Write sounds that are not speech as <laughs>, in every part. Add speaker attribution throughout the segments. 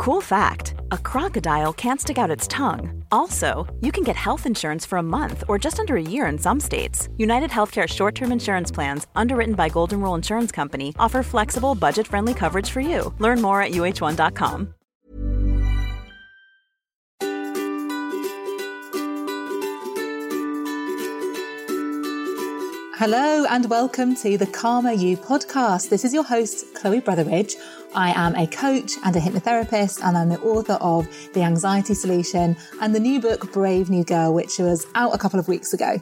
Speaker 1: Cool fact a crocodile can't stick out its tongue. Also, you can get health insurance for a month or just under a year in some states. United Healthcare short term insurance plans, underwritten by Golden Rule Insurance Company, offer flexible, budget friendly coverage for you. Learn more at uh1.com.
Speaker 2: Hello and welcome to the Calmer You podcast. This is your host, Chloe Brotheridge. I am a coach and a hypnotherapist, and I'm the author of The Anxiety Solution and the new book, Brave New Girl, which was out a couple of weeks ago.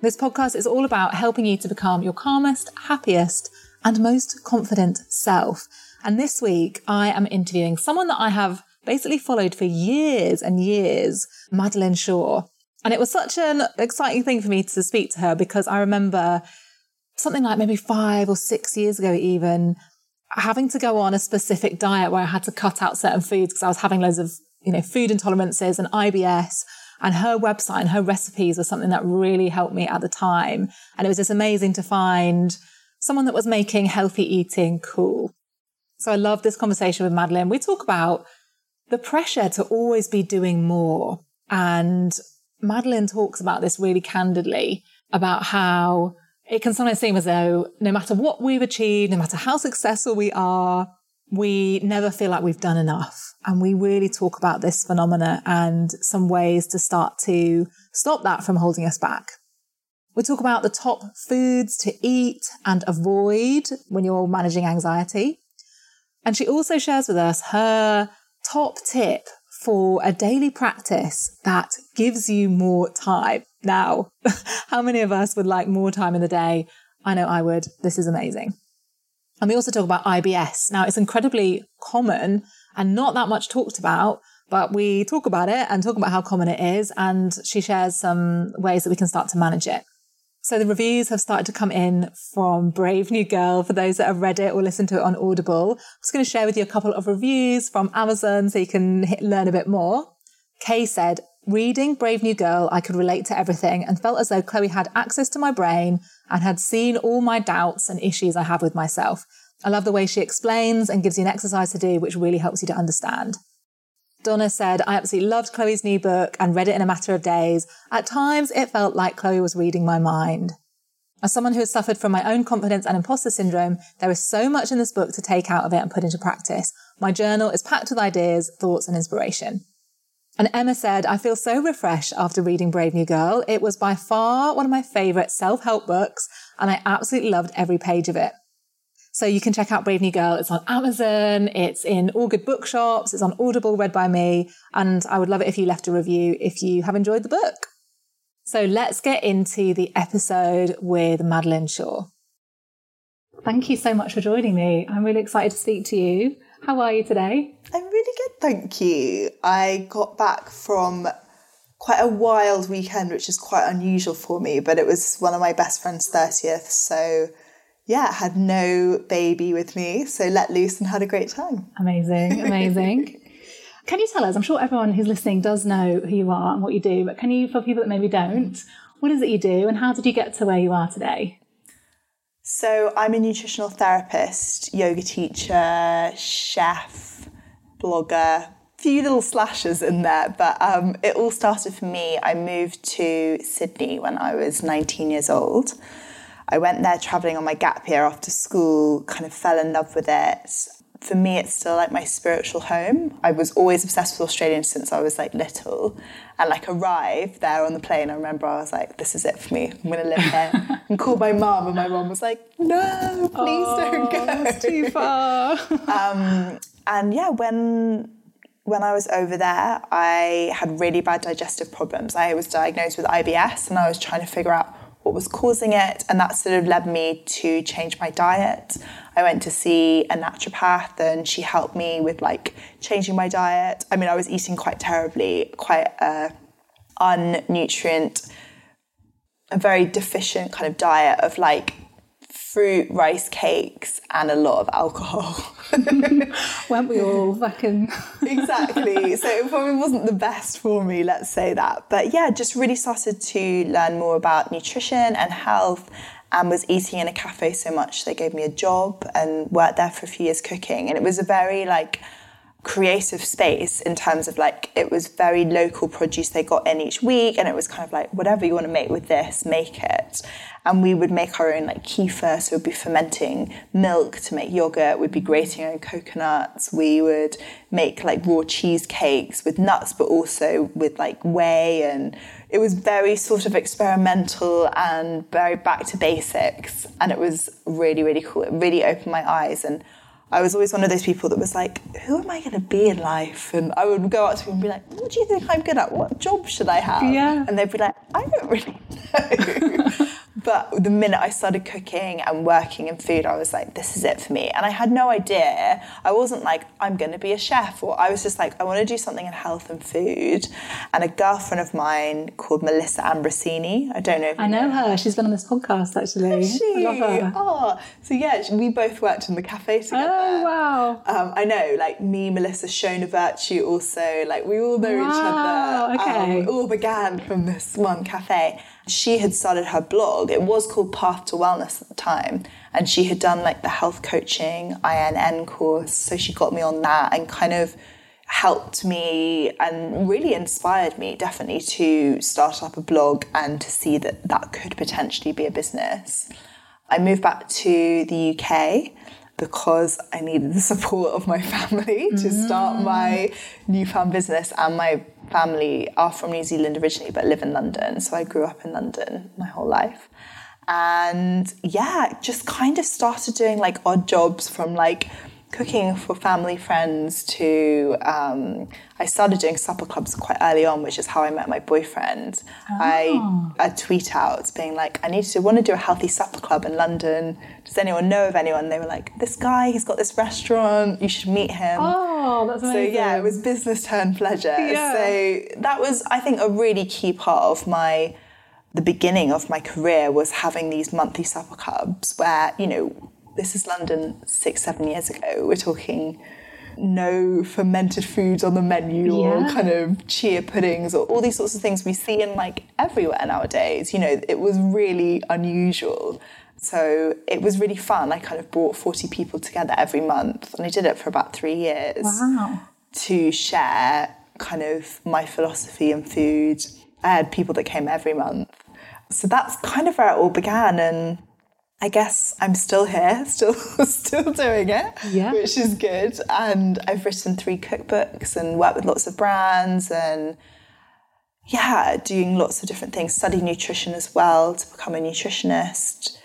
Speaker 2: This podcast is all about helping you to become your calmest, happiest, and most confident self. And this week, I am interviewing someone that I have basically followed for years and years, Madeleine Shaw. And it was such an exciting thing for me to speak to her because I remember something like maybe five or six years ago, even having to go on a specific diet where I had to cut out certain foods because I was having loads of, you know, food intolerances and IBS. And her website and her recipes were something that really helped me at the time. And it was just amazing to find someone that was making healthy eating cool. So I love this conversation with Madeleine. We talk about the pressure to always be doing more and Madeleine talks about this really candidly about how it can sometimes seem as though no matter what we've achieved, no matter how successful we are, we never feel like we've done enough. And we really talk about this phenomena and some ways to start to stop that from holding us back. We talk about the top foods to eat and avoid when you're managing anxiety. And she also shares with us her top tip for a daily practice that gives you more time. Now, <laughs> how many of us would like more time in the day? I know I would. This is amazing. And we also talk about IBS. Now, it's incredibly common and not that much talked about, but we talk about it and talk about how common it is. And she shares some ways that we can start to manage it. So the reviews have started to come in from Brave New Girl for those that have read it or listened to it on Audible. I'm just going to share with you a couple of reviews from Amazon so you can hit, learn a bit more. Kay said, Reading Brave New Girl, I could relate to everything and felt as though Chloe had access to my brain and had seen all my doubts and issues I have with myself. I love the way she explains and gives you an exercise to do, which really helps you to understand. Donna said, I absolutely loved Chloe's new book and read it in a matter of days. At times, it felt like Chloe was reading my mind. As someone who has suffered from my own confidence and imposter syndrome, there is so much in this book to take out of it and put into practice. My journal is packed with ideas, thoughts, and inspiration. And Emma said, I feel so refreshed after reading Brave New Girl. It was by far one of my favorite self-help books, and I absolutely loved every page of it. So you can check out Brave New Girl. It's on Amazon. It's in all good bookshops. It's on Audible, read by me. And I would love it if you left a review if you have enjoyed the book. So let's get into the episode with Madeleine Shaw. Thank you so much for joining me. I'm really excited to speak to you. How are you today?
Speaker 3: I'm really good, thank you. I got back from quite a wild weekend, which is quite unusual for me, but it was one of my best friend's 30th. So yeah, had no baby with me, so let loose and had a great time.
Speaker 2: Amazing, <laughs> amazing. can you tell us? I'm sure everyone who's listening does know who you are and what you do, but can you, for people that maybe don't, what is it you do and how did you get to where you are today?
Speaker 3: So, I'm a nutritional therapist, yoga teacher, chef, blogger, few little slashes in there, but um, it all started for me. I moved to Sydney when I was 19 years old. I went there traveling on my gap year after school, kind of fell in love with it. For me, it's still like my spiritual home. I was always obsessed with Australia since I was like little. And like arrived there on the plane, I remember I was like, this is it for me. I'm going to live here. <laughs> and called my mum, and my mum was like, no, please oh, don't go.
Speaker 2: It's too far. <laughs>
Speaker 3: um, and yeah, when when I was over there, I had really bad digestive problems. I was diagnosed with IBS and I was trying to figure out what was causing it. And that sort of led me to change my diet. I went to see a naturopath and she helped me with like changing my diet. I mean, I was eating quite terribly, quite a unnutrient, a very deficient kind of diet of like fruit, rice cakes, and a lot of alcohol. <laughs>
Speaker 2: Weren't we all fucking <laughs>
Speaker 3: exactly. So it probably wasn't the best for me, let's say that. But yeah, just really started to learn more about nutrition and health and was eating in a cafe so much they gave me a job and worked there for a few years cooking. And it was a very like creative space in terms of like it was very local produce they got in each week and it was kind of like whatever you want to make with this make it and we would make our own like kefir so we'd be fermenting milk to make yogurt we'd be grating our own coconuts we would make like raw cheesecakes with nuts but also with like whey and it was very sort of experimental and very back to basics and it was really really cool it really opened my eyes and I was always one of those people that was like, who am I going to be in life? And I would go up to them and be like, what do you think I'm good at? What job should I have?
Speaker 2: Yeah.
Speaker 3: And they'd be like, I don't really <laughs> know. But the minute I started cooking and working in food, I was like, this is it for me. And I had no idea. I wasn't like, I'm going to be a chef. Or I was just like, I want to do something in health and food. And a girlfriend of mine called Melissa Ambrosini, I don't know if
Speaker 2: I know her. She's been on this podcast actually.
Speaker 3: she?
Speaker 2: I love her.
Speaker 3: Oh, so yeah, we both worked in the cafe together.
Speaker 2: Oh wow.
Speaker 3: Um, I know, like me, Melissa, Shona Vertue also, like we all know each
Speaker 2: Wow,
Speaker 3: other.
Speaker 2: okay.
Speaker 3: Um, it all began from this one cafe. She had started her blog. It was called Path to Wellness at the time. And she had done like the health coaching IIN course. So she got me on that and kind of helped me and really inspired me definitely to start up a blog and to see that that could potentially be a business. I moved back to the UK because I needed the <laughs> support of my family to start my mm. newfound business. And my family are from New Zealand originally, but live in London. So I grew up in London my whole life. And yeah, just kind of started doing like odd jobs from like cooking for family friends to um, I started doing supper clubs quite early on, which is how I met my boyfriend. I a tweet out being like, I need to want to do a healthy supper club in London. Does anyone know of anyone? They were like, this guy, he's got this restaurant. You should meet him.
Speaker 2: Oh, that's amazing.
Speaker 3: So yeah, it was business turned pleasure.
Speaker 2: Yeah.
Speaker 3: So that was, I think, a really key part of my the beginning of my career was having these monthly supper clubs where you know this is London six seven years ago. We're talking no fermented foods on the menu or kind of chia puddings or all these sorts of things we see in like everywhere nowadays. You know, it was really unusual. So it was really fun. I kind of brought 40 people together every month and I did it for about three years
Speaker 2: Wow.
Speaker 3: to share kind of my philosophy and food. I had people that came every month. So that's kind of where it all began and I guess I'm still here, <laughs> still still doing it,
Speaker 2: Yeah.
Speaker 3: which is good. And I've written three cookbooks and worked with lots of brands and yeah, doing lots of different things, studied nutrition as well to become a nutritionist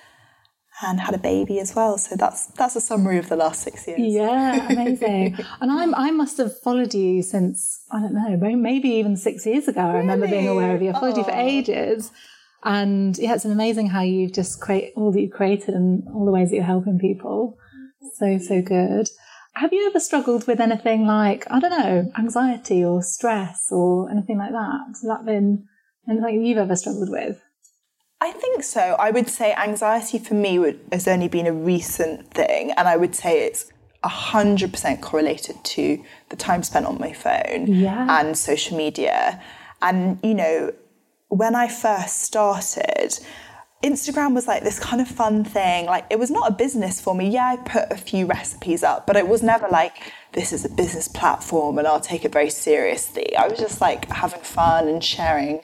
Speaker 3: and had a baby as well. So that's that's a summary of the last six years.
Speaker 2: Yeah, <laughs> amazing. and I'm I must have followed you since I don't know, maybe even six years ago. I remember being aware of you. I followed you for
Speaker 3: oh.
Speaker 2: ages. And yeah, it's amazing how you've just create all that you've created and all the ways that you're helping people. So, so good. Have you ever struggled with anything like, I don't know, anxiety or stress or anything like that? Has that been anything you've ever struggled with?
Speaker 3: I think so. I would say anxiety for me would, has only been a recent thing, and I would say it's hundred percent correlated to the time spent on my phone
Speaker 2: Yeah.
Speaker 3: and social media. And you know, when I first started, Instagram was like this kind of fun thing. Like it was not a business for me. Yeah, I put a few recipes up, but it was never like this is a business platform and I'll take it very seriously. I was just like having fun and sharing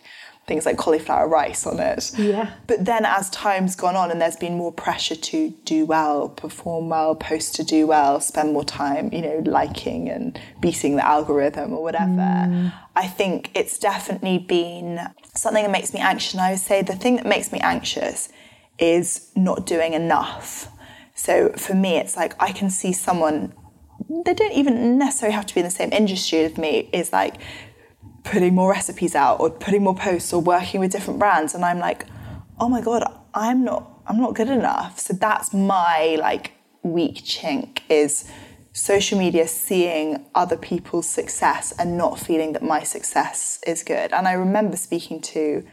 Speaker 3: things like cauliflower rice on it.
Speaker 2: Yeah.
Speaker 3: But then as time's gone on and there's been more pressure to do well, perform well, post to do well, spend more time, you know, liking and beating the algorithm or whatever, mm. I think it's definitely been something that makes me anxious. And I would say the thing that makes me anxious is not doing enough. So for me, it's like I can see someone, they don't even necessarily have to be in the same industry as me, is like putting more recipes out or putting more posts or working with different brands. And I'm like, oh my god, I'm not I'm not good enough. So that's my like weak chink is social media seeing other people's success and not feeling that my success is good. And I remember speaking to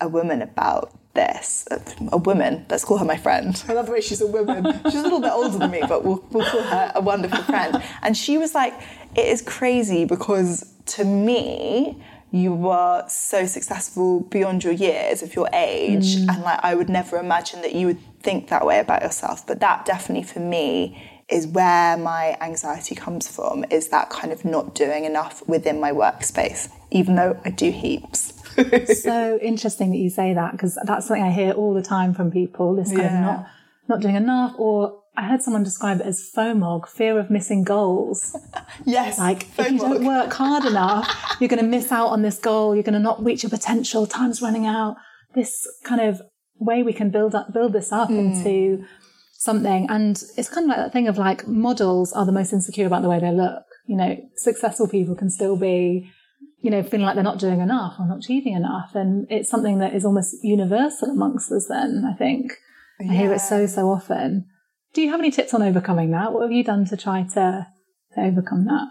Speaker 3: a woman about this, a, a woman, let's call her my friend. I love the way she's a woman. She's a little bit older than me, but we'll, we'll call her a wonderful friend. And she was like, it is crazy because to me, you were so successful beyond your years of your age mm. and like I would never imagine that you would think that way about yourself but that definitely for me is where my anxiety comes from is that kind of not doing enough within my workspace even though I do heaps <laughs>
Speaker 2: so interesting that you say that because that's something I hear all the time from people this kind yeah. of not not doing enough or I heard someone describe it as FOMOG, fear of missing goals. <laughs>
Speaker 3: yes.
Speaker 2: Like FOMOG. if you don't work hard enough, you're going to miss out on this goal. You're going to not reach your potential. Time's running out. This kind of way we can build up, build this up mm. into something. And it's kind of like that thing of like models are the most insecure about the way they look. You know, successful people can still be, you know, feeling like they're not doing enough or not achieving enough. And it's something that is almost universal amongst us then, I think. Yeah. I hear it so, so often. Do you have any tips on overcoming that? What have you done to try to, to overcome that?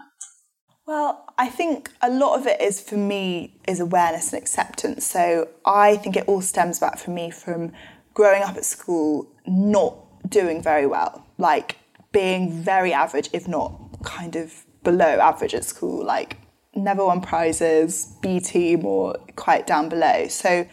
Speaker 3: Well, I think a lot of it is for me is awareness and acceptance. So I think it all stems back for me from growing up at school not doing very well, like being very average, if not kind of below average at school, like never won prizes, B team or quite down below. So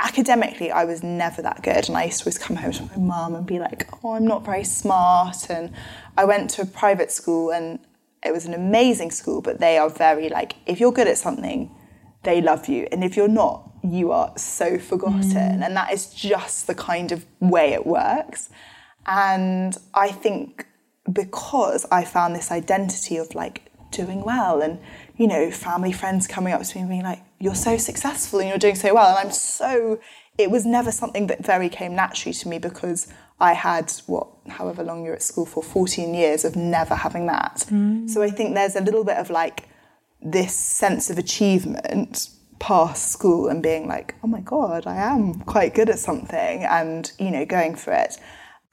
Speaker 3: academically, I was never that good. And I used to always come home to my mum and be like, oh, I'm not very smart. And I went to a private school and it was an amazing school, but they are very like, if you're good at something, they love you. And if you're not, you are so forgotten. Mm. And that is just the kind of way it works. And I think because I found this identity of like doing well and, you know, family, friends coming up to me and being like, you're so successful and you're doing so well. And I'm so, it was never something that very came naturally to me because I had what, however long you're at school for, 14 years of never having that. Mm. So I think there's a little bit of like this sense of achievement past school and being like, oh my God, I am quite good at something and, you know, going for it.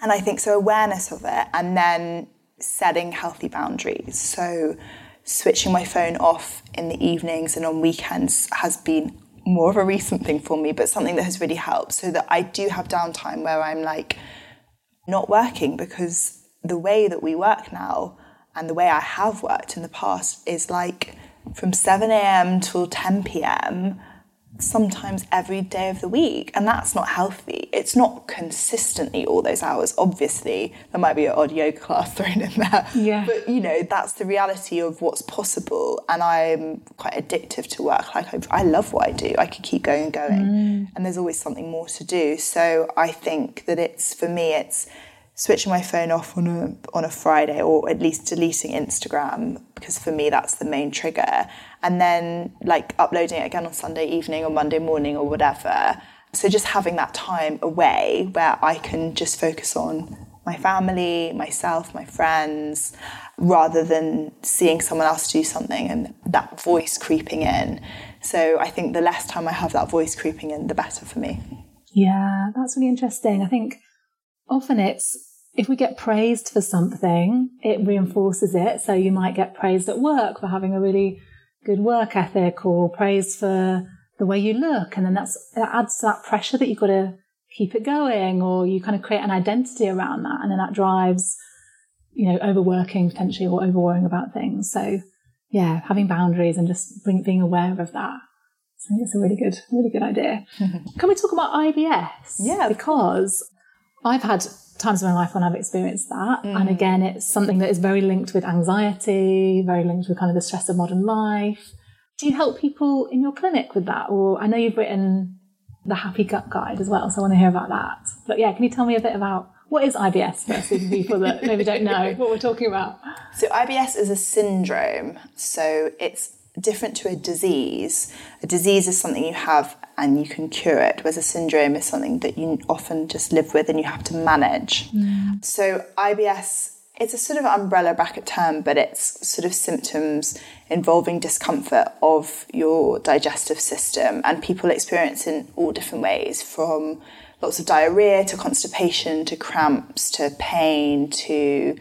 Speaker 3: And I think so awareness of it and then setting healthy boundaries. So switching my phone off in the evenings and on weekends has been more of a recent thing for me, but something that has really helped so that I do have downtime where I'm like not working because the way that we work now and the way I have worked in the past is like from 7 a.m. till 10 p.m sometimes every day of the week and that's not healthy. It's not consistently all those hours. Obviously there might be an odd yoga class <laughs> thrown in there
Speaker 2: yeah.
Speaker 3: but you know that's the reality of what's possible and i'm quite addictive to work. Like i, I love what i do. I could keep going and going. Mm. and there's always something more to do. So i think that it's for me it's switching my phone off on a on a Friday or at least deleting Instagram because for me that's the main trigger and then like uploading it again on Sunday evening or Monday morning or whatever so just having that time away where I can just focus on my family, myself, my friends rather than seeing someone else do something and that voice creeping in. So I think the less time I have that voice creeping in the better for me.
Speaker 2: Yeah, that's really interesting. I think often it's if we get praised for something, it reinforces it. So you might get praised at work for having a really good work ethic or praised for the way you look. And then that's, that adds to that pressure that you've got to keep it going or you kind of create an identity around that. And then that drives, you know, overworking potentially or overworrying about things. So yeah, having boundaries and just being, being aware of that. I think it's a really good, really good idea. <laughs> Can we talk about IBS?
Speaker 3: Yeah.
Speaker 2: Because I've had times in my life when I've experienced that. Mm. And again, it's something that is very linked with anxiety, very linked with kind of the stress of modern life. Do you help people in your clinic with that? Or I know you've written the Happy Gut Guide as well, so I want to hear about that. But yeah, can you tell me a bit about what is IBS for people that maybe don't know <laughs> what we're talking about?
Speaker 3: So IBS is a syndrome. So it's different to a disease. A disease is something you have and you can cure it, whereas a syndrome is something that you often just live with and you have to manage. Mm. So IBS it's a sort of umbrella bracket term, but it's sort of symptoms involving discomfort of your digestive system, and people experience in all different ways from lots of diarrhea to constipation to cramps to pain to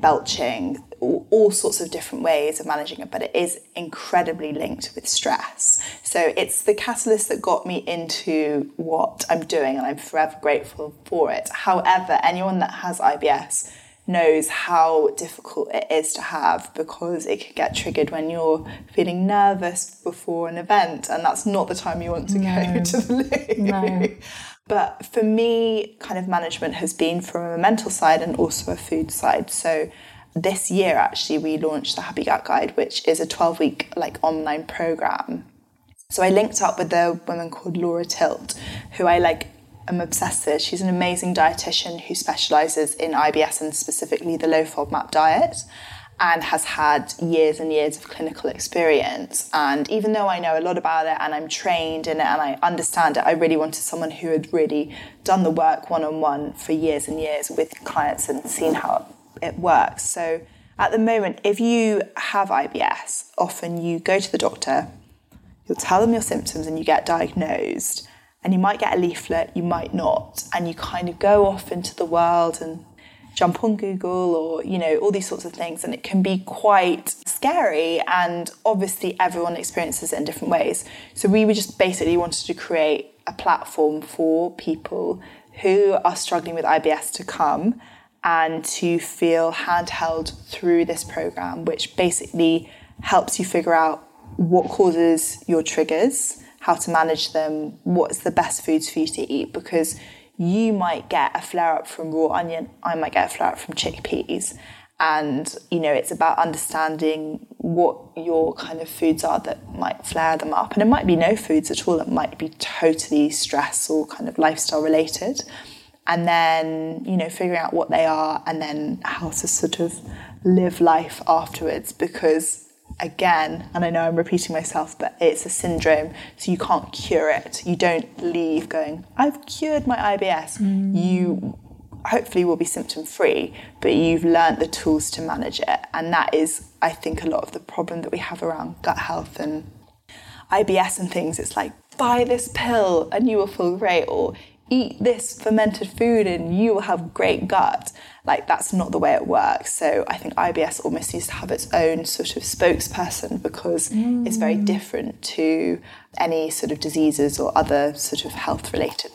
Speaker 3: belching, all, sorts of different ways of managing it, but it is incredibly linked with stress. So it's the catalyst that got me into what I'm doing, and I'm forever grateful for it. However, anyone that has IBS knows how difficult it is to have because it can get triggered when you're feeling nervous before an event, and that's not the time you want to no. go to the loo. No. But for me, kind of management has been from a mental side and also a food side. So this year, actually, we launched the Happy Gut Guide, which is a 12 week like online program. So I linked up with a woman called Laura Tilt, who I like am obsessed with. She's an amazing dietitian who specializes in IBS and specifically the low FODMAP diet and has had years and years of clinical experience. And even though I know a lot about it and I'm trained in it and I understand it, I really wanted someone who had really done the work one on one for years and years with clients and seen how it works. So at the moment, if you have IBS, often you go to the doctor, you'll tell them your symptoms, and you get diagnosed. And you might get a leaflet, you might not. And you kind of go off into the world and jump on Google or, you know, all these sorts of things. And it can be quite scary. And obviously, everyone experiences it in different ways. So, we just basically wanted to create a platform for people who are struggling with IBS to come and to feel handheld through this program, which basically helps you figure out what causes your triggers, how to manage them, what's the best foods for you to eat, because you might get a flare up from raw onion, I might get a flare up from chickpeas. And, you know, it's about understanding what your kind of foods are that might flare them up. And it might be no foods at all, it might be totally stress or kind of lifestyle related. And then, you know, figuring out what they are and then how to sort of live life afterwards because again, and I know I'm repeating myself, but it's a syndrome, so you can't cure it. You don't leave going, I've cured my IBS. Mm. You hopefully will be symptom free, but you've learnt the tools to manage it. And that is, I think, a lot of the problem that we have around gut health and IBS and things. It's like, buy this pill and you will feel great, or eat this fermented food and you will have great gut. Like that's not the way it works. So I think IBS almost needs to have its own sort of spokesperson because mm. it's very different to any sort of diseases or other sort of health related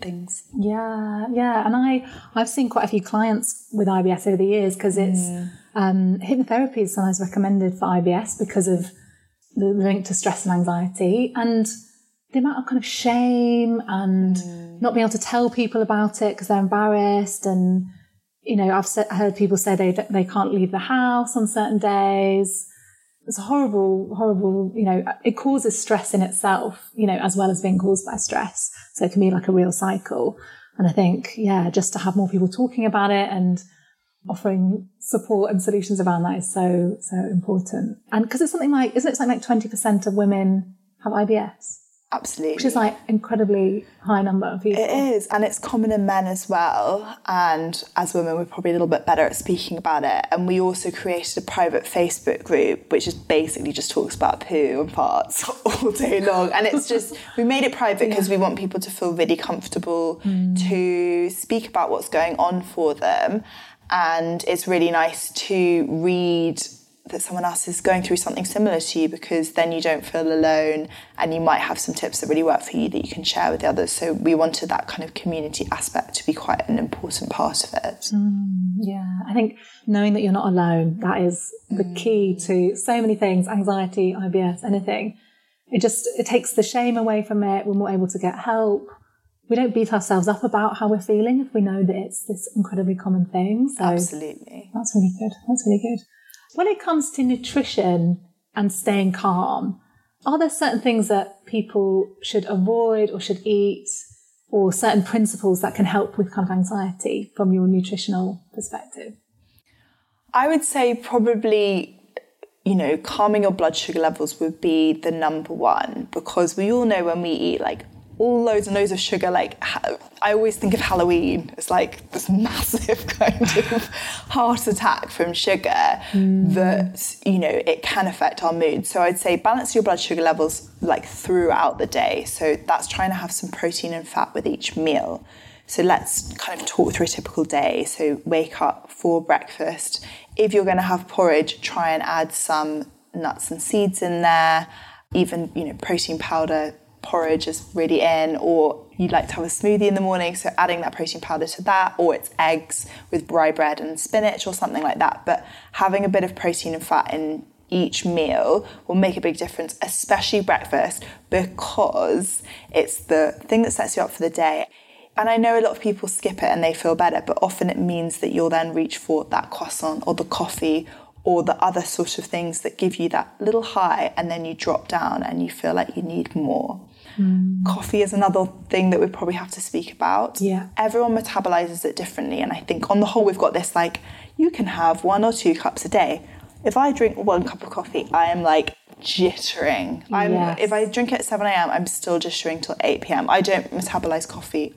Speaker 3: things.
Speaker 2: Yeah, yeah. And I I've seen quite a few clients with IBS over the years because it's mm. um, hypnotherapy is sometimes recommended for IBS because of the link to stress and anxiety and the amount of kind of shame and mm. not being able to tell people about it because they're embarrassed and you know i've heard people say they they can't leave the house on certain days. It's a horrible horrible you know it causes stress in itself you know as well as being caused by stress. So it can be like a real cycle. And i think yeah just to have more people talking about it and offering support and solutions around that is so so important. And because it's something like isn't it something like 20% of women have ibs
Speaker 3: Absolutely.
Speaker 2: Which is like incredibly high number of people.
Speaker 3: It is, and it's common in men as well. And as women, we're probably a little bit better at speaking about it. And we also created a private Facebook group, which is basically just talks about poo and farts <laughs> all day long. And it's just, we made it private because yeah. we want people to feel really comfortable mm. to speak about what's going on for them. And it's really nice to read that someone else is going through something similar to you because then you don't feel alone and you might have some tips that really work for you that you can share with the others. So we wanted that kind of community aspect to be quite an important part of it.
Speaker 2: Mm, yeah, I think knowing that you're not alone, that is the mm. key to so many things, anxiety, IBS, anything. It just, it takes the shame away from it. We're more able to get help. We don't beat ourselves up about how we're feeling if we know that it's this incredibly common thing.
Speaker 3: So Absolutely.
Speaker 2: That's really good. That's really good. When it comes to nutrition and staying calm, are there certain things that people should avoid or should eat or certain principles that can help with kind of anxiety from your nutritional perspective?
Speaker 3: I would say probably, you know, calming your blood sugar levels would be the number one because we all know when we eat like all loads and loads of sugar. Like I always think of Halloween as like this <laughs> massive kind of heart attack from sugar hmm. that you know it can affect our mood. So I'd say balance your blood sugar levels like throughout the day. So that's trying to have some protein and fat with each meal. So let's kind of talk through a typical day. So wake up for breakfast. If you're going to have porridge, try and add some nuts and seeds in there. Even you know protein powder porridge is really in, or you'd like to have a smoothie in the morning, so adding that protein powder to that, or it's eggs with rye bread and spinach or something like that. But having a bit of protein and fat in each meal will make a big difference, especially breakfast, because it's the thing that sets you up for the day. And I know a lot of people skip it and they feel better, but often it means that you'll then reach for that croissant or the coffee or the other sort of things that give you that little high and then you drop down and you feel like you need more. Mm. Coffee is another thing that we probably have to speak about.
Speaker 2: Yeah.
Speaker 3: Everyone metabolizes it differently. And I think on the whole, we've got this like, you can have one or two cups a day. If I drink one cup of coffee, I am like jittering. I'm,
Speaker 2: Yes.
Speaker 3: If I drink it at 7 a.m., I'm still jittering till 8 p.m. I don't metabolize coffee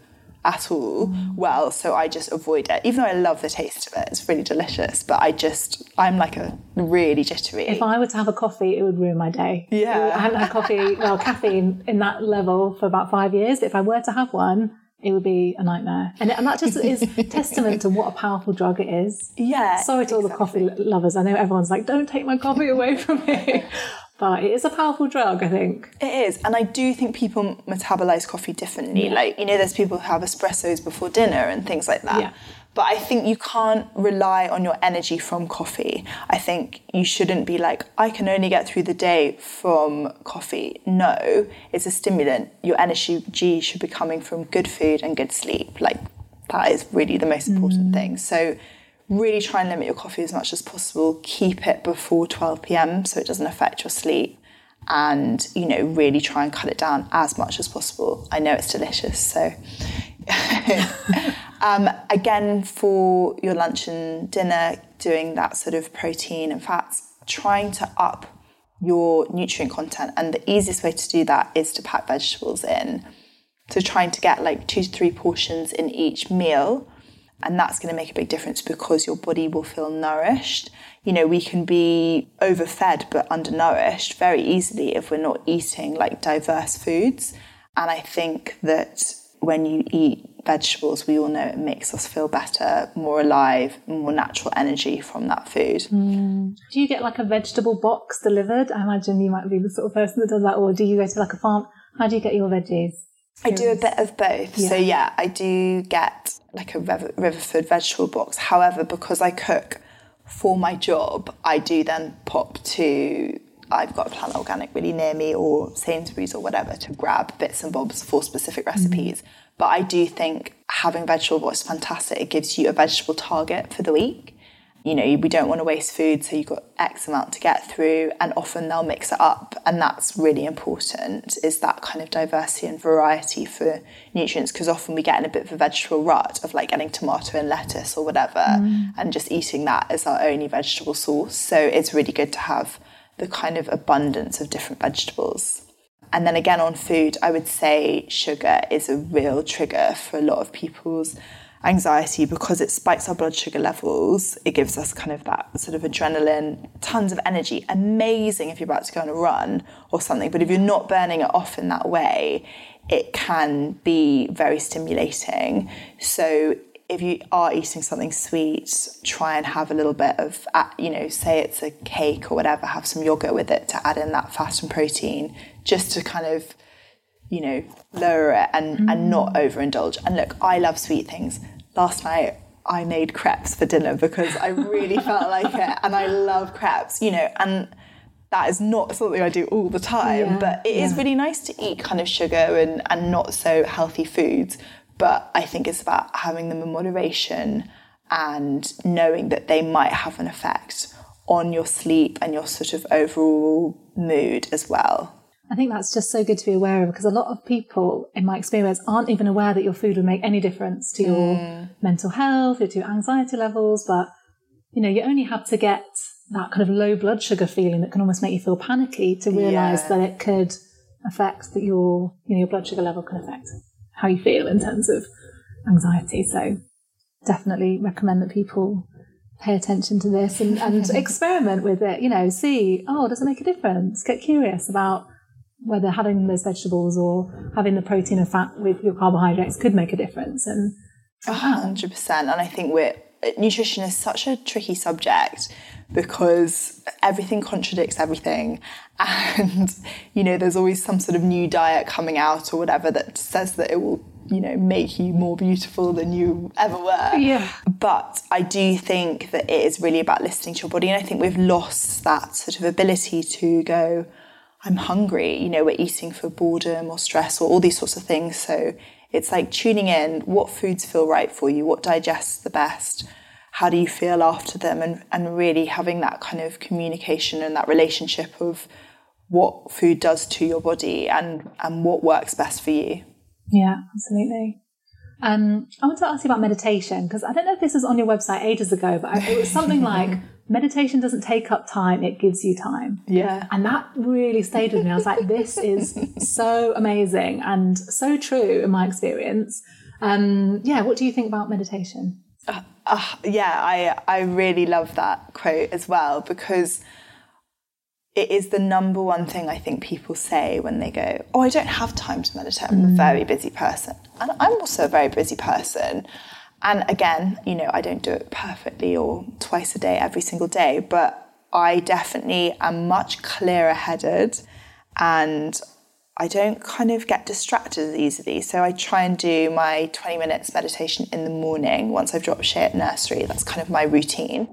Speaker 3: at all mm. well, so I just avoid it. Even though I love the taste of it, it's really delicious, but I just, I'm like a really jittery.
Speaker 2: If I were to have a coffee, it would ruin my day.
Speaker 3: Yeah.
Speaker 2: I haven't had coffee, well, <laughs> caffeine in that level for about five years. If I were to have one, it would be a nightmare. And, and that just is <laughs> testament to what a powerful drug it is.
Speaker 3: yeah.
Speaker 2: Sorry to all the coffee lovers. I know everyone's like, don't take my coffee away from me. <laughs> But it is a powerful drug, I think.
Speaker 3: It is, and I do think people metabolize coffee differently. Like, you know, there's people who have espressos before dinner and things like that.
Speaker 2: Yeah.
Speaker 3: But I think you can't rely on your energy from coffee. I think you shouldn't be like, I can only get through the day from coffee. No, it's a stimulant. Your energy should be coming from good food and good sleep. Like, that is really the most important mm. thing. So, really try and limit your coffee as much as possible. Keep it before 12 pm so it doesn't affect your sleep. And, you know, really try and cut it down as much as possible. I know it's delicious, so. <laughs> um, again, for your lunch and dinner, doing that sort of protein and fats, trying to up your nutrient content. And the easiest way to do that is to pack vegetables in. So trying to get like two to three portions in each meal. And that's going to make a big difference because your body will feel nourished. You know, we can be overfed but undernourished very easily if we're not eating like diverse foods. And I think that when you eat vegetables, we all know it makes us feel better, more alive, more natural energy from that food. Mm.
Speaker 2: Do you get like a vegetable box delivered? I imagine you might be the sort of person that does that. Or do you go to like a farm? How do you get your veggies?
Speaker 3: I do a bit of both. So yeah, I do get like a River- Riverford vegetable box. However, because I cook for my job, I do then pop to I've got a Planet Organic really near me or Sainsbury's or whatever to grab bits and bobs for specific mm. recipes. But I do think having vegetable box is fantastic. It gives you a vegetable target for the week. You know, we don't want to waste food, so you've got X amount to get through, and often they'll mix it up, and that's really important. Is that kind of diversity and variety for nutrients? Because often we get in a bit of a vegetable rut of like getting tomato and lettuce or whatever, mm. and just eating that as our only vegetable source. So it's really good to have the kind of abundance of different vegetables. And then again on food, I would say sugar is a real trigger for a lot of people's anxiety because it spikes our blood sugar levels. It gives us kind of that sort of adrenaline, tons of energy. Amazing if you're about to go on a run or something. But if you're not burning it off in that way, it can be very stimulating. So if you are eating something sweet, try and have a little bit of, uh, you know, say it's a cake or whatever, have some yogurt with it to add in that fat and protein just to kind of, you know, lower it and, and not mm. overindulge. And look, I love sweet things. Last night, I made crepes for dinner because I really <laughs> felt like it and I love crepes, you know, and that is not something I do all the time,
Speaker 2: Yeah,
Speaker 3: but it is
Speaker 2: yeah.
Speaker 3: really nice to eat kind of sugar and, and not so healthy foods. But I think it's about having them in moderation and knowing that they might have an effect on your sleep and your sort of overall mood as well.
Speaker 2: I think that's just so good to be aware of because a lot of people, in my experience, aren't even aware that your food would make any difference to your mm. mental health or to your anxiety levels. But, you know, you only have to get that kind of low blood sugar feeling that can almost make you feel panicky to realize
Speaker 3: Yeah.
Speaker 2: that it could affect that your you know your blood sugar level can affect how you feel in terms of anxiety. So definitely recommend that people pay attention to this and, and <laughs> experiment with it. You know, see, oh, does it make a difference? Get curious about whether having those vegetables or having the protein and fat with your carbohydrates could make a difference. And
Speaker 3: a hundred percent. And I think we're nutrition is such a tricky subject because everything contradicts everything <laughs> and you know there's always some sort of new diet coming out or whatever that says that it will you know make you more beautiful than you ever were
Speaker 2: yeah
Speaker 3: but i do think that it is really about listening to your body and i think we've lost that sort of ability to go i'm hungry you know we're eating for boredom or stress or all these sorts of things. So it's like tuning in what foods feel right for you what digests the best how do you feel after them and, and really having that kind of communication and that relationship of what food does to your body and and what works best for you.
Speaker 2: Yeah absolutely. Um, I want to ask you about meditation because I don't know if this was on your website ages ago, but it was something <laughs> like meditation doesn't take up time, it gives you time.
Speaker 3: Yeah.
Speaker 2: And that really stayed with me. I was like, this is so amazing and so true in my experience. Um, yeah, what do you think about meditation?
Speaker 3: Uh, uh, yeah, I I really love that quote as well because it is the number one thing I think people say when they go, "Oh, I don't have time to meditate. I'm mm. a very busy person," and I'm also a very busy person. And again, you know, I don't do it perfectly or twice a day, every single day, but I definitely am much clearer headed and I don't kind of get distracted as easily. So I try and do my 20 minutes meditation in the morning once I've dropped Shay at nursery. That's kind of my routine.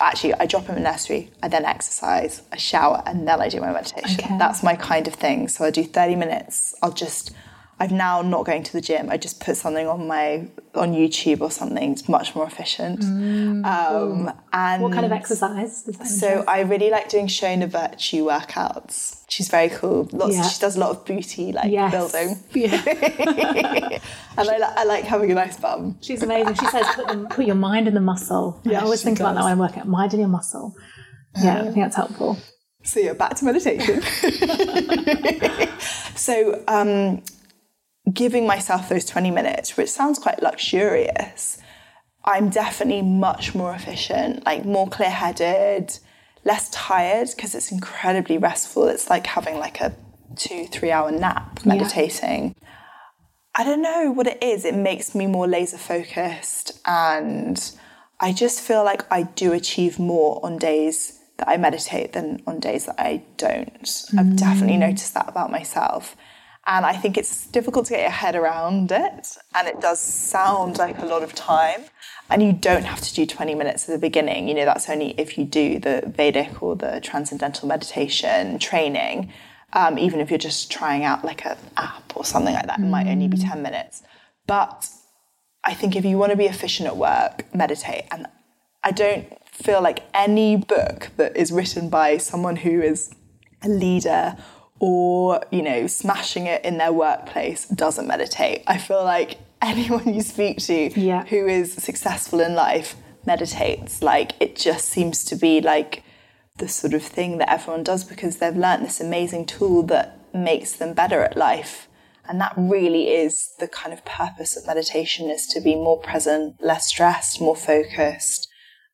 Speaker 3: Actually, I drop him in nursery, I then exercise, I shower, and then I do my meditation. Okay. That's my kind of thing. So I do 30 minutes. I'll just I've now not going to the gym. I just put something on my on YouTube or something. It's much more efficient. Mm,
Speaker 2: um, and what kind of exercise?
Speaker 3: so I really like doing Shona Vertue workouts. She's very cool. Lots. Yeah. She does a lot of booty like yes. building. Yeah. <laughs> and I, I, like having a nice bum.
Speaker 2: She's amazing. She says put, them, put your mind in the muscle. Yeah, I always think does. about that when I work out. Mind in your muscle. Yeah, I think that's helpful.
Speaker 3: So yeah, back to meditation. <laughs> <laughs> so um, giving myself those 20 minutes, which sounds quite luxurious, I'm definitely much more efficient, like more clear headed, less tired because it's incredibly restful. It's like having like a two, three hour nap meditating. Yeah. I don't know what it is. It makes me more laser focused and I just feel like I do achieve more on days that I meditate than on days that I don't. Mm. I've definitely noticed that about myself. And I think it's difficult to get your head around it. And it does sound like a lot of time. And you don't have to do 20 minutes at the beginning. You know, that's only if you do the Vedic or the Transcendental Meditation training. Um, even if you're just trying out like an app or something like that, it might only be 10 minutes. But I think if you want to be efficient at work, meditate. And I don't feel like any book that is written by someone who is a leader or, you know, smashing it in their workplace doesn't meditate. I feel like <laughs> anyone you speak to yeah. who is successful in life meditates. Like it just seems to be like the sort of thing that everyone does because they've learned this amazing tool that makes them better at life. And that really is the kind of purpose of meditation is to be more present, less stressed, more focused.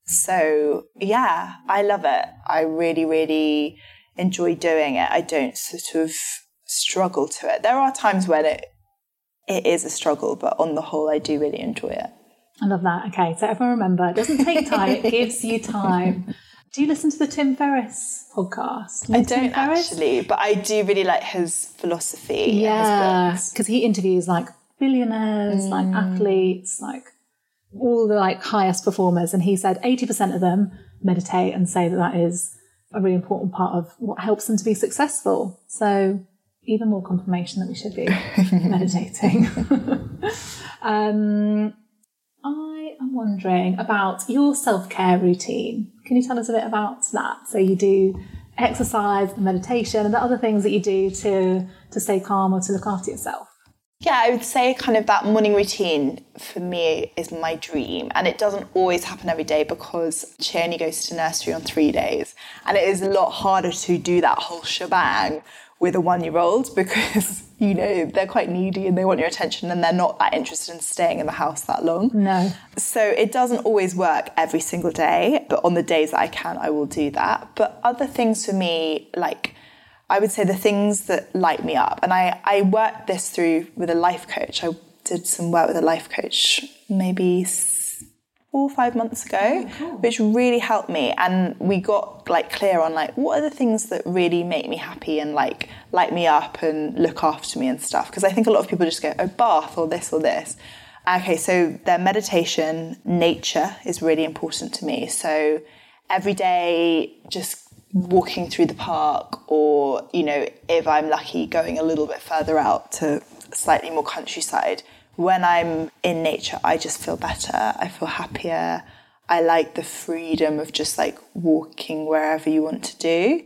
Speaker 3: So yeah, I love it. I really, really enjoy doing it. I don't sort of struggle to it. There are times when it it is a struggle, but on the whole, I do really enjoy it.
Speaker 2: I love that. Okay, so everyone remember, it doesn't take time; it gives you time. Do you listen to the Tim Ferriss podcast?
Speaker 3: I don't actually, but I do really like his philosophy.
Speaker 2: Yeah, because he interviews like billionaires, mm. like athletes, like all the like highest performers, and he said eighty percent of them meditate and say that that is a really important part of what helps them to be successful. So even more confirmation that we should be <laughs> meditating. <laughs> um, I am wondering about your self care routine. Can you tell us a bit about that? So you do exercise, and meditation, and the other things that you do to to stay calm or to look after yourself.
Speaker 3: Yeah, I would say kind of that morning routine for me is my dream. And it doesn't always happen every day because she only goes to nursery on three days. And it is a lot harder to do that whole shebang with a one year old <laughs> because, you know, they're quite needy and they want your attention and they're not that interested in staying in the house that long.
Speaker 2: No.
Speaker 3: So it doesn't always work every single day, but on the days that I can, I will do that. But other things for me, like, I would say the things that light me up, and I, I worked this through with a life coach. I did some work with a life coach maybe four or five months ago, oh, cool. which really helped me. And we got like clear on like what are the things that really make me happy and like light me up and look after me and stuff. Because I think a lot of people just go, oh, bath or this or this. Okay, so their meditation, nature is really important to me. So every day, just walking through the park, or you know, if I'm lucky, going a little bit further out to slightly more countryside when I'm in nature, I just feel better. I feel happier. I like the freedom of just like walking wherever you want to do.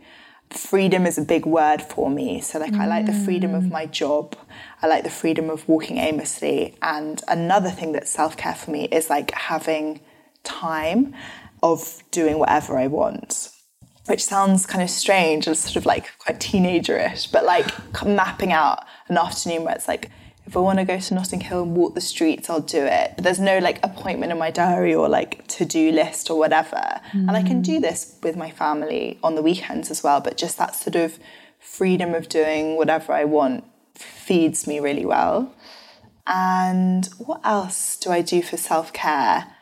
Speaker 3: Freedom is a big word for me. So, like, mm. I like the freedom of my job. I like the freedom of walking aimlessly. And another thing that's self care for me is like having time of doing whatever I want which sounds kind of strange and sort of like quite teenagerish, but like mapping out an afternoon where it's like if I want to go to Notting Hill and walk the streets, I'll do it. But there's no like appointment in my diary or like to do list or whatever. Mm. And I can do this with my family on the weekends as well. But just that sort of freedom of doing whatever I want feeds me really well. And what else do I do for self care?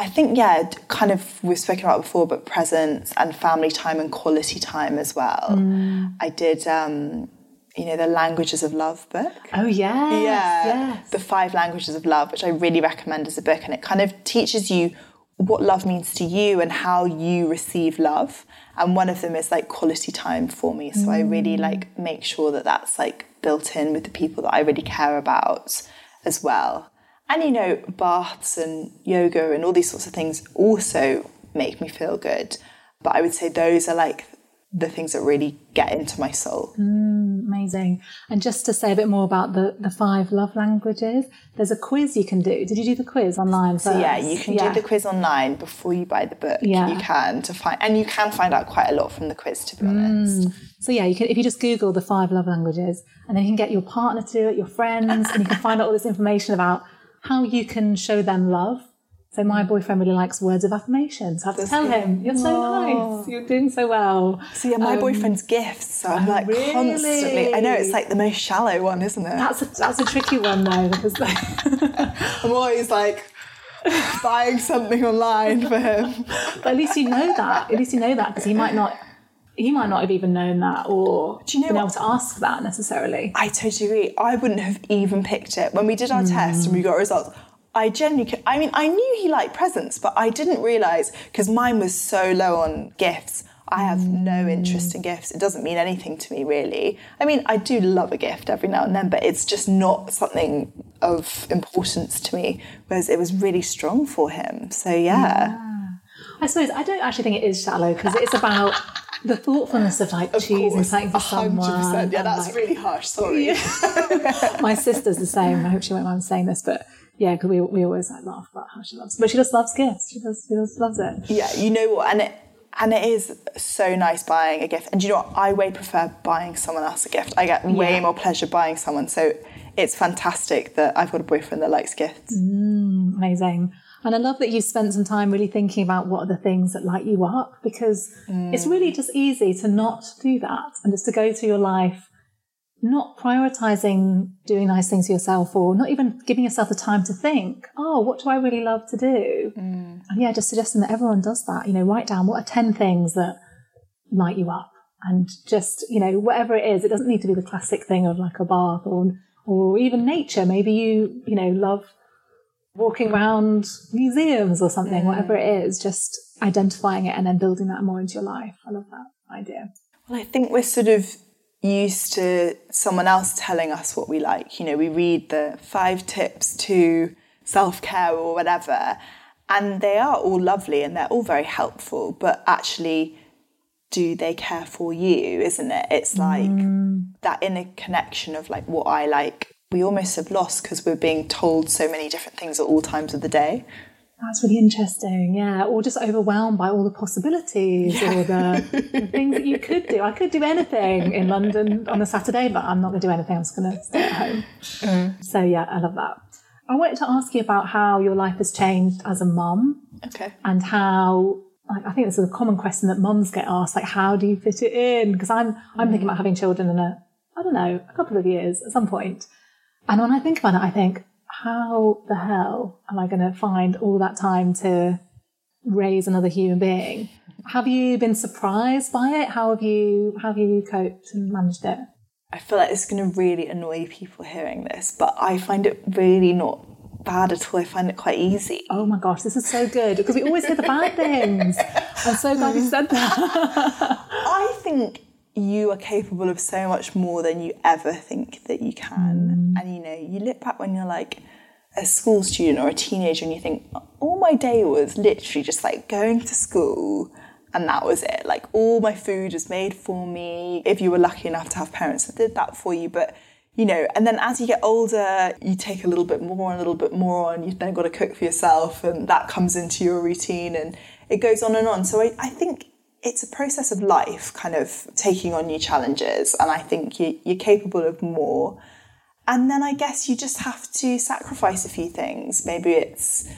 Speaker 3: I think, yeah, kind of we've spoken about before, but presence and family time and quality time as well. Mm. I did um, you know, the Languages of Love book.
Speaker 2: Oh, yeah.
Speaker 3: Yeah.
Speaker 2: Yes.
Speaker 3: The Five Languages of Love, which I really recommend as a book. And it kind of teaches you what love means to you and how you receive love. And one of them is like quality time for me. So mm. I really mm. like make sure that that's like built in with the people that I really care about as well. And you know, baths and yoga and all these sorts of things also make me feel good. But I would say those are like the things that really get into my soul.
Speaker 2: Mm, amazing. And just to say a bit more about the, the five love languages, there's a quiz you can do. Did you do the quiz online first?
Speaker 3: So yeah, you can yeah. do the quiz online before you buy the book. Yeah. You can to find and you can find out quite a lot from the quiz to be honest. Mm.
Speaker 2: So yeah, you can if you just Google the five love languages and then you can get your partner to do it, your friends, and you can find out all this information about how you can show them love so my boyfriend really likes words of affirmation. So I have to tell him, "You're so nice. You're doing so well."
Speaker 3: So yeah, my um, boyfriend's gifts. So I'm like really? constantly. I know it's like the most shallow one, isn't it?
Speaker 2: That's a, that's a tricky one though because <laughs>
Speaker 3: I'm always like buying something online for him.
Speaker 2: But at least you know that. At least you know that because he might not he might not have even known that or Do you know been what? able to ask that necessarily.
Speaker 3: I totally agree. I wouldn't have even picked it. When we did our mm. test and we got results, I genuinely, I mean, I knew he liked presents, but I didn't realise because mine was so low on gifts. I have no interest in gifts. It doesn't mean anything to me, really. I mean, I do love a gift every now and then, but it's just not something of importance to me. Whereas it was really strong for him. So, yeah. yeah.
Speaker 2: I suppose I don't actually think it is shallow because it's about <laughs> the thoughtfulness of like of choosing course, something for 100%. someone.
Speaker 3: Yeah, that's
Speaker 2: like,
Speaker 3: really harsh. Sorry.
Speaker 2: Yeah. <laughs> My sister's the same. I hope she won't mind saying this, but yeah, because we, we always like laugh about how she loves, but she just loves gifts. She does, she just loves it.
Speaker 3: Yeah, you know what, and it and it is so nice buying a gift. And you know what, I way prefer buying someone else a gift. I get way yeah. more pleasure buying someone. So it's fantastic that I've got a boyfriend that likes gifts.
Speaker 2: Mm, amazing. And I love that you've spent some time really thinking about what are the things that light you up because mm. it's really just easy to not do that and just to go through your life not prioritizing doing nice things for yourself or not even giving yourself the time to think, oh, what do I really love to do? Mm. And yeah, just suggesting that everyone does that. You know, write down what are 10 things that light you up and just, you know, whatever it is, it doesn't need to be the classic thing of like a bath or, or even nature. Maybe you, you know, love walking around museums or something, mm. whatever it is, just identifying it and then building that more into your life. I love that idea.
Speaker 3: Well, I think we're sort of used to someone else telling us what we like. You know, we read the five tips to self care or whatever, and they are all lovely and they're all very helpful, but actually, do they care for you, isn't it? It's like mm. that inner connection of like what I like, we almost have lost because we're being told so many different things at all times of the day.
Speaker 2: That's really interesting. Yeah. Or just overwhelmed by all the possibilities yeah. or the, the, things that you could do. I could do anything in London on a Saturday, but I'm not going to do anything. I'm just going to stay at home. Mm. So, yeah, I love that. I wanted to ask you about how your life has changed as a mum.
Speaker 3: Okay.
Speaker 2: And how I think this is a common question that mums get asked, like how do you fit it in? Because I'm I'm thinking about having children in a I don't know, a couple of years at some point. And when I think about it, I think, how the hell am I going to find all that time to raise another human being? Have you been surprised by it? How have you how have you coped and managed it?
Speaker 3: I feel like it's going to really annoy people hearing this, but I find it really not bad at all. I find it quite easy.
Speaker 2: Oh my gosh, this is so good because we always hear the bad things. I'm so glad you said that. <laughs>
Speaker 3: I think you are capable of so much more than you ever think that you can. Mm. And you know, you look back when you're like a school student or a teenager and you think, all my day was literally just like going to school and that was it. Like all my food was made for me. If you were lucky enough to have parents that did that for you, but you know, and then as you get older, you take a little bit more and a little bit more on. You've then got to cook for yourself, and that comes into your routine, and it goes on and on. So I, I think it's a process of life, kind of taking on new challenges, and I think you, you're capable of more. And then I guess you just have to sacrifice a few things. Maybe it's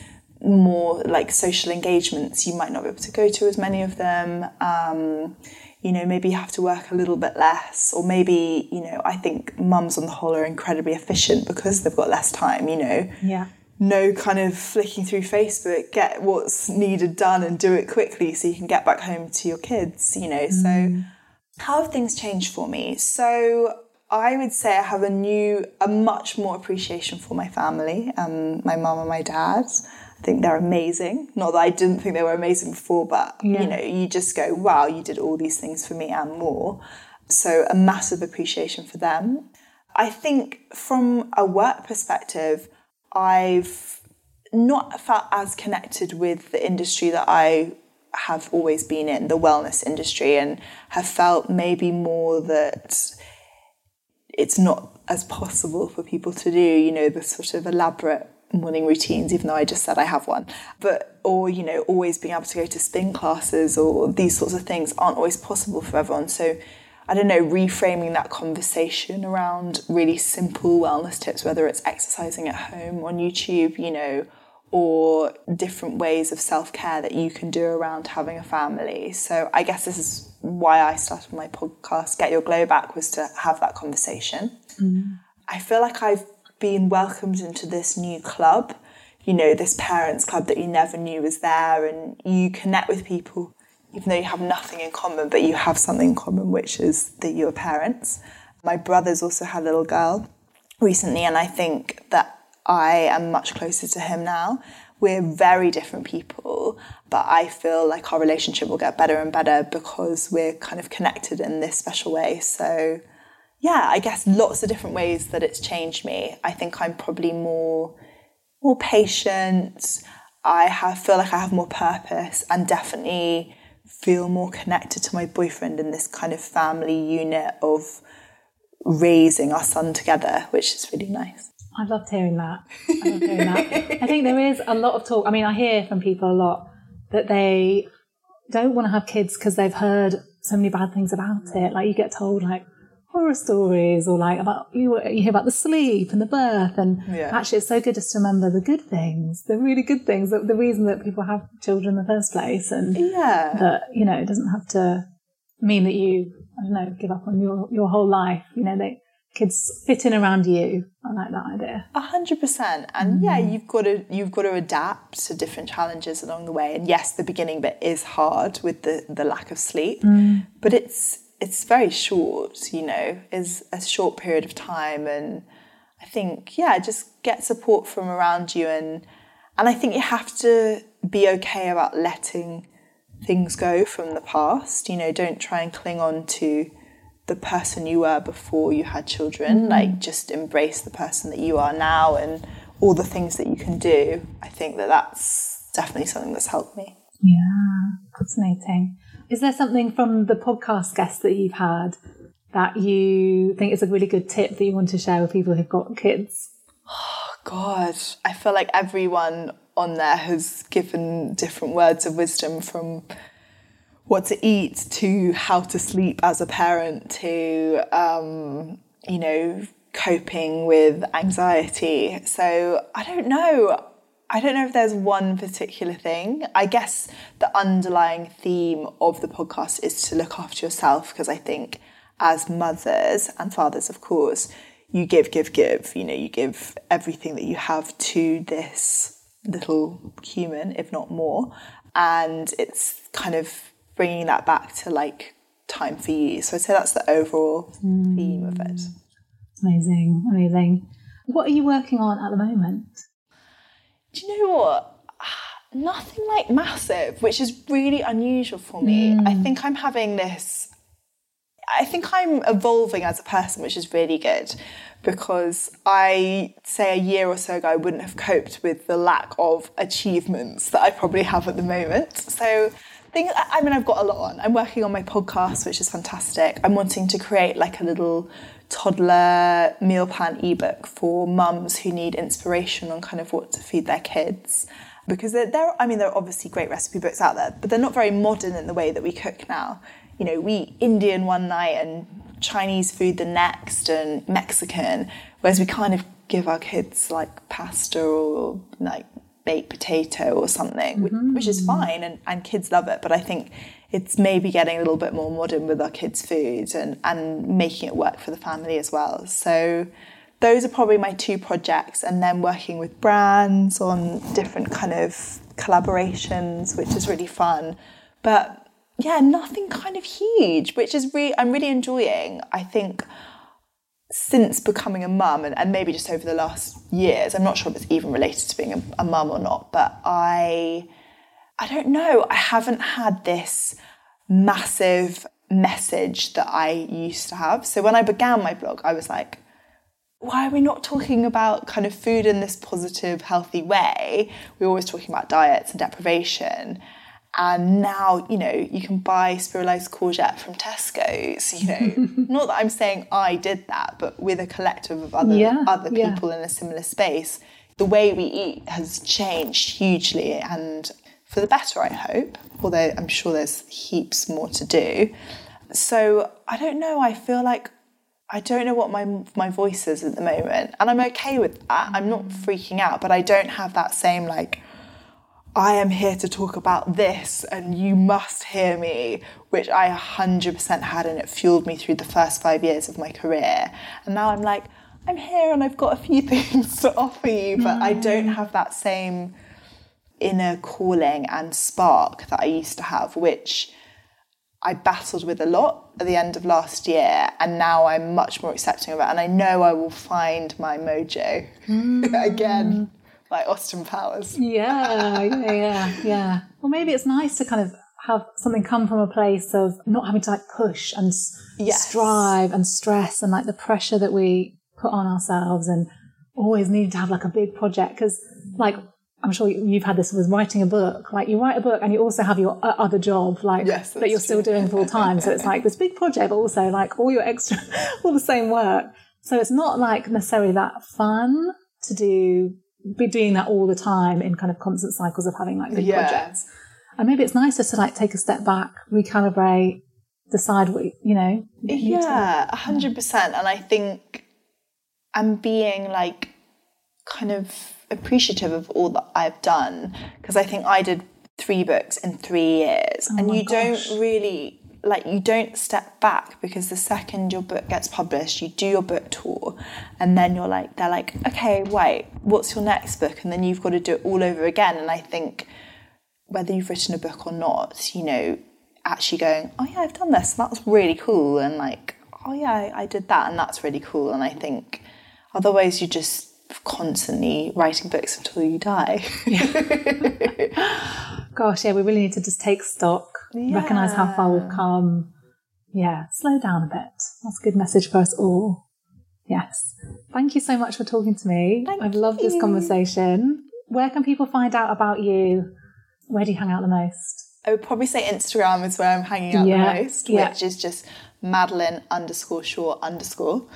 Speaker 3: more like social engagements. You might not be able to go to as many of them. Um, you know, maybe you have to work a little bit less, or maybe, you know, I think mums on the whole are incredibly efficient because they've got less time, you know.
Speaker 2: Yeah
Speaker 3: no kind of flicking through Facebook, get what's needed done and do it quickly so you can get back home to your kids, you know. Mm. So, how have things changed for me? So, I would say I have a new, a much more appreciation for my family, um, my mum and my dad. I think they're amazing. Not that I didn't think they were amazing before, but yeah. you know, you just go, wow, you did all these things for me and more. So, a massive appreciation for them. I think from a work perspective, I've not felt as connected with the industry that I have always been in, the wellness industry, and have felt maybe more that it's not as possible for people to do, you know, the sort of elaborate morning routines, even though I just said I have one. But, or, you know, always being able to go to spin classes or these sorts of things aren't always possible for everyone. So I don't know, reframing that conversation around really simple wellness tips, whether it's exercising at home on YouTube, you know, or different ways of self care that you can do around having a family. So I guess this is why I started my podcast, Get Your Glow Back, was to have that conversation. Mm. I feel like I've been welcomed into this new club, you know, this parents club that you never knew was there, and you connect with people even though you have nothing in common, but you have something in common, which is that you're parents. My brother's also had a little girl recently, and I think that I am much closer to him now. We're very different people, but I feel like our relationship will get better and better because we're kind of connected in this special way. So, yeah, I guess lots of different ways that it's changed me. I think I'm probably more more patient. I have feel like I have more purpose and definitely feel more connected to my boyfriend in this kind of family unit of raising our son together, which is really nice.
Speaker 2: I loved hearing that. I loved hearing that. I think there is a lot of talk. I mean, I hear from people a lot that they don't want to have kids because they've heard so many bad things about it. Like you get told, like, horror stories or like about you you hear about the sleep and the birth and yeah. actually it's so good just to remember the good things the really good things the, the reason that people have children in the first place and
Speaker 3: yeah
Speaker 2: that you know it doesn't have to mean that you I don't know give up on your your whole life you know they kids fit in around you I like that idea
Speaker 3: a hundred percent and mm. yeah you've got to you've got to adapt to different challenges along the way and yes the beginning bit is hard with the the lack of sleep mm. but it's it's very short, you know, is a short period of time and I think yeah, just get support from around you and and I think you have to be okay about letting things go from the past. You know, don't try and cling on to the person you were before you had children. Mm-hmm. Like just embrace the person that you are now and all the things that you can do. I think that that's definitely something that's helped me.
Speaker 2: Yeah, fascinating. Is there something from the podcast guests that you've had that you think is a really good tip that you want to share with people who've got kids?
Speaker 3: Oh, God. I feel like everyone on there has given different words of wisdom from what to eat to how to sleep as a parent to um, you know coping with anxiety so i don't know i don't know if there's one particular thing i guess the underlying theme of the podcast is to look after yourself because i think as mothers and fathers of course you give give give you know you give everything that you have to this little human if not more and it's kind of bringing that back to like time for you so i'd say that's the overall mm. theme of it
Speaker 2: Amazing, amazing. What are you working on at the moment?
Speaker 3: Do you know what? <sighs> Nothing like massive, which is really unusual for me. Mm. I think I'm having this. I think I'm evolving as a person, which is really good because I say a year or so ago I wouldn't have coped with the lack of achievements that I probably have at the moment. So things I mean I've got a lot on. I'm working on my podcast, which is fantastic. I'm wanting to create like a little toddler meal plan ebook for mums who need inspiration on kind of what to feed their kids. Because there, there, I mean, there are obviously great recipe books out there, but they're not very modern in the way that we cook now. You know, we eat Indian one night and Chinese food the next, and Mexican, whereas we kind of give our kids like pasta or like baked potato or something, mm-hmm. which, which is fine, and, and kids love it. But I think it's maybe getting a little bit more modern with our kids' food and, and making it work for the family as well. So those are probably my two projects and then working with brands on different kind of collaborations, which is really fun. But yeah, nothing kind of huge, which is really I'm really enjoying. I think since becoming a mum and, and maybe just over the last years, I'm not sure if it's even related to being a, a mum or not, but I I don't know, I haven't had this massive message that I used to have. So when I began my blog, I was like, why are we not talking about kind of food in this positive, healthy way? We're always talking about diets and deprivation. And now, you know, you can buy spiralized courgette from Tesco's, you know. <laughs> not that I'm saying I did that, but with a collective of other yeah, other people yeah. in a similar space, the way we eat has changed hugely and for the better, I hope, although I'm sure there's heaps more to do. So I don't know, I feel like I don't know what my my voice is at the moment, and I'm okay with that. I'm not freaking out, but I don't have that same like I am here to talk about this and you must hear me, which I 100% had and it fueled me through the first 5 years of my career. And now I'm like I'm here and I've got a few <laughs> things to offer you, but. I don't mm. have that same inner calling and spark that I used to have, which I battled with a lot at the end of last year, and now I'm much more accepting of it. And I know I will find my mojo mm. <laughs> again, like Austin Powers. <laughs>
Speaker 2: yeah, yeah, yeah, yeah. Well, maybe it's nice to kind of have something come from a place of not having to like push and yes. strive and stress and like the pressure that we put on ourselves and always needing to have like a big project because like I'm sure you've had this with writing a book. Like you write a book and you also have your uh, other job, like yes, that you're still doing full time. so it's like this big project, but also like all your extra, <laughs> all the same work. So it's not like necessarily that fun to do, be doing that all the time in kind of constant cycles of having like big yeah. projects. And maybe it's nice just to like take a step back, recalibrate, decide what, you know.
Speaker 3: Yeah, a hundred percent. And I think I'm being like kind of appreciative of all that I've done because I think I did three books in three years, oh and you gosh. don't really like you don't step back because the second your book gets published, you do your book tour, and then you're like, they're like, okay, wait, what's your next book? And then you've got to do it all over again. And I think whether you've written a book or not, you know, actually going, oh yeah, I've done this, that's really cool, and like, oh yeah, I, I did that, and that's really cool. And I think otherwise you just constantly writing books until you die. <laughs>
Speaker 2: Gosh, yeah, we really need to just take stock, yeah. recognize how far we've come. Yeah, slow down a bit. That's a good message for us all. Yes. Thank you so much for talking to me. Thank I've loved you. this conversation. Where can people find out about you? Where do you hang out the most?
Speaker 3: I would probably say Instagram is where I'm hanging out yeah. the most, which is just Madeleine underscore Shaw underscore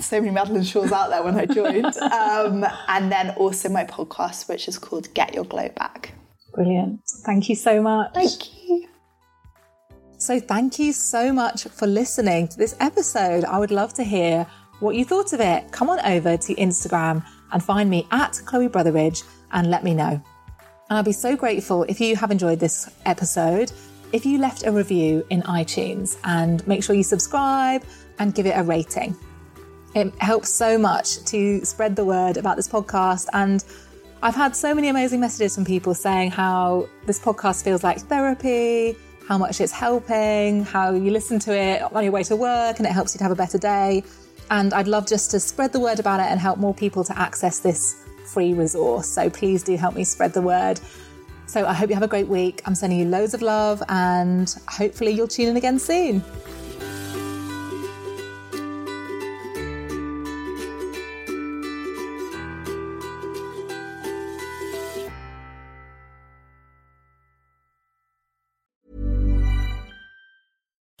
Speaker 3: so many Madeleine Shaws out there when I joined. <laughs> Um, and then also my podcast, which is called Get Your Glow Back.
Speaker 2: Brilliant. Thank you so much.
Speaker 3: Thank you.
Speaker 2: So, thank you so much for listening to this episode. I would love to hear what you thought of it. Come on over to Instagram and find me at Chloe Brotheridge and let me know. And I'll be so grateful if you have enjoyed this episode, if you left a review in iTunes and make sure you subscribe and give it a rating. It helps so much to spread the word about this podcast. And I've had so many amazing messages from people saying how this podcast feels like therapy, how much it's helping, how you listen to it on your way to work and it helps you to have a better day. And I'd love just to spread the word about it and help more people to access this free resource. So please do help me spread the word. So I hope you have a great week. I'm sending you loads of love and hopefully you'll tune in again soon.